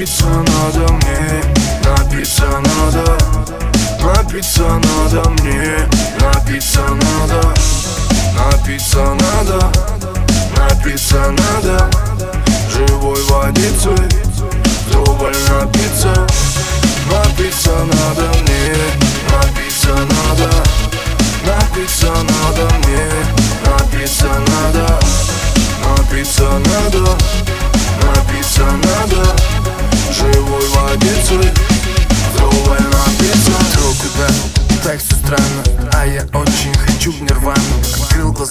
Напиться надо мне, напиться надо. Напиться надо мне, напиться надо. Напиться надо, напиться надо. Живой водицей, вдоволь напиться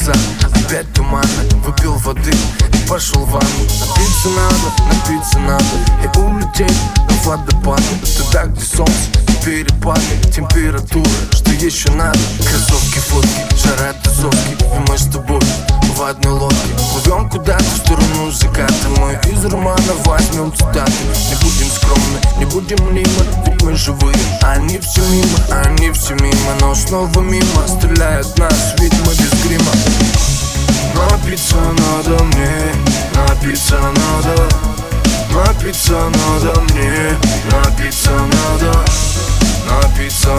глаза, опять туманно Выпил воды и пошел в ванну. Напиться надо, напиться надо И улететь на водопад Туда, где солнце перепады Температура, что еще надо? Кроссовки, фотки, жара, тусовки. И мы с тобой в одной лодке. Плывем куда-то в сторону заката Мы из романа. Возьмем цитаты. Не будем скромны, не будем мимо Ведь мы живые, они все мимо Они все мимо, но снова мимо. Стреляют нас, ведь мы без надо мне, напиться надо Напиться надо, напиться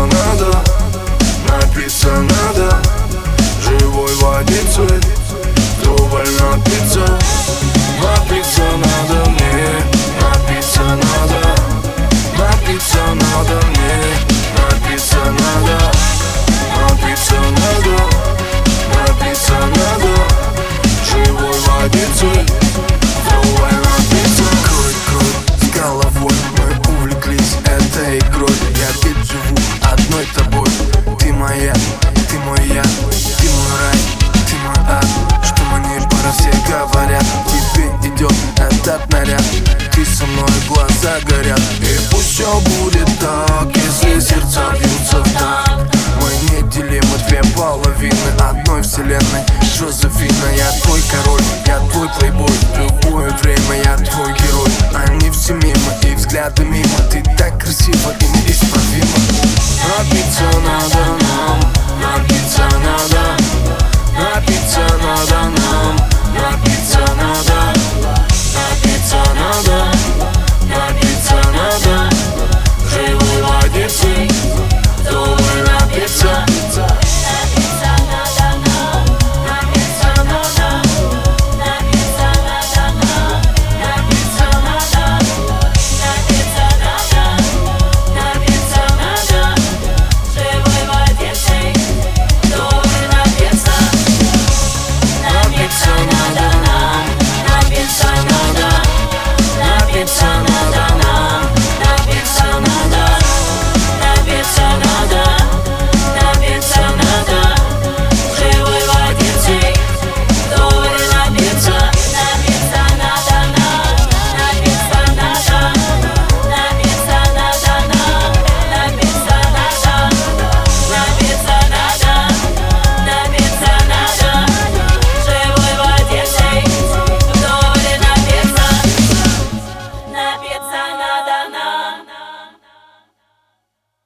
глаза горят. И пусть все будет так, если сердца бьются в так Мы неделимы две половины одной вселенной. Жозефина, я твой король, я твой плейбой. В любое время я твой герой.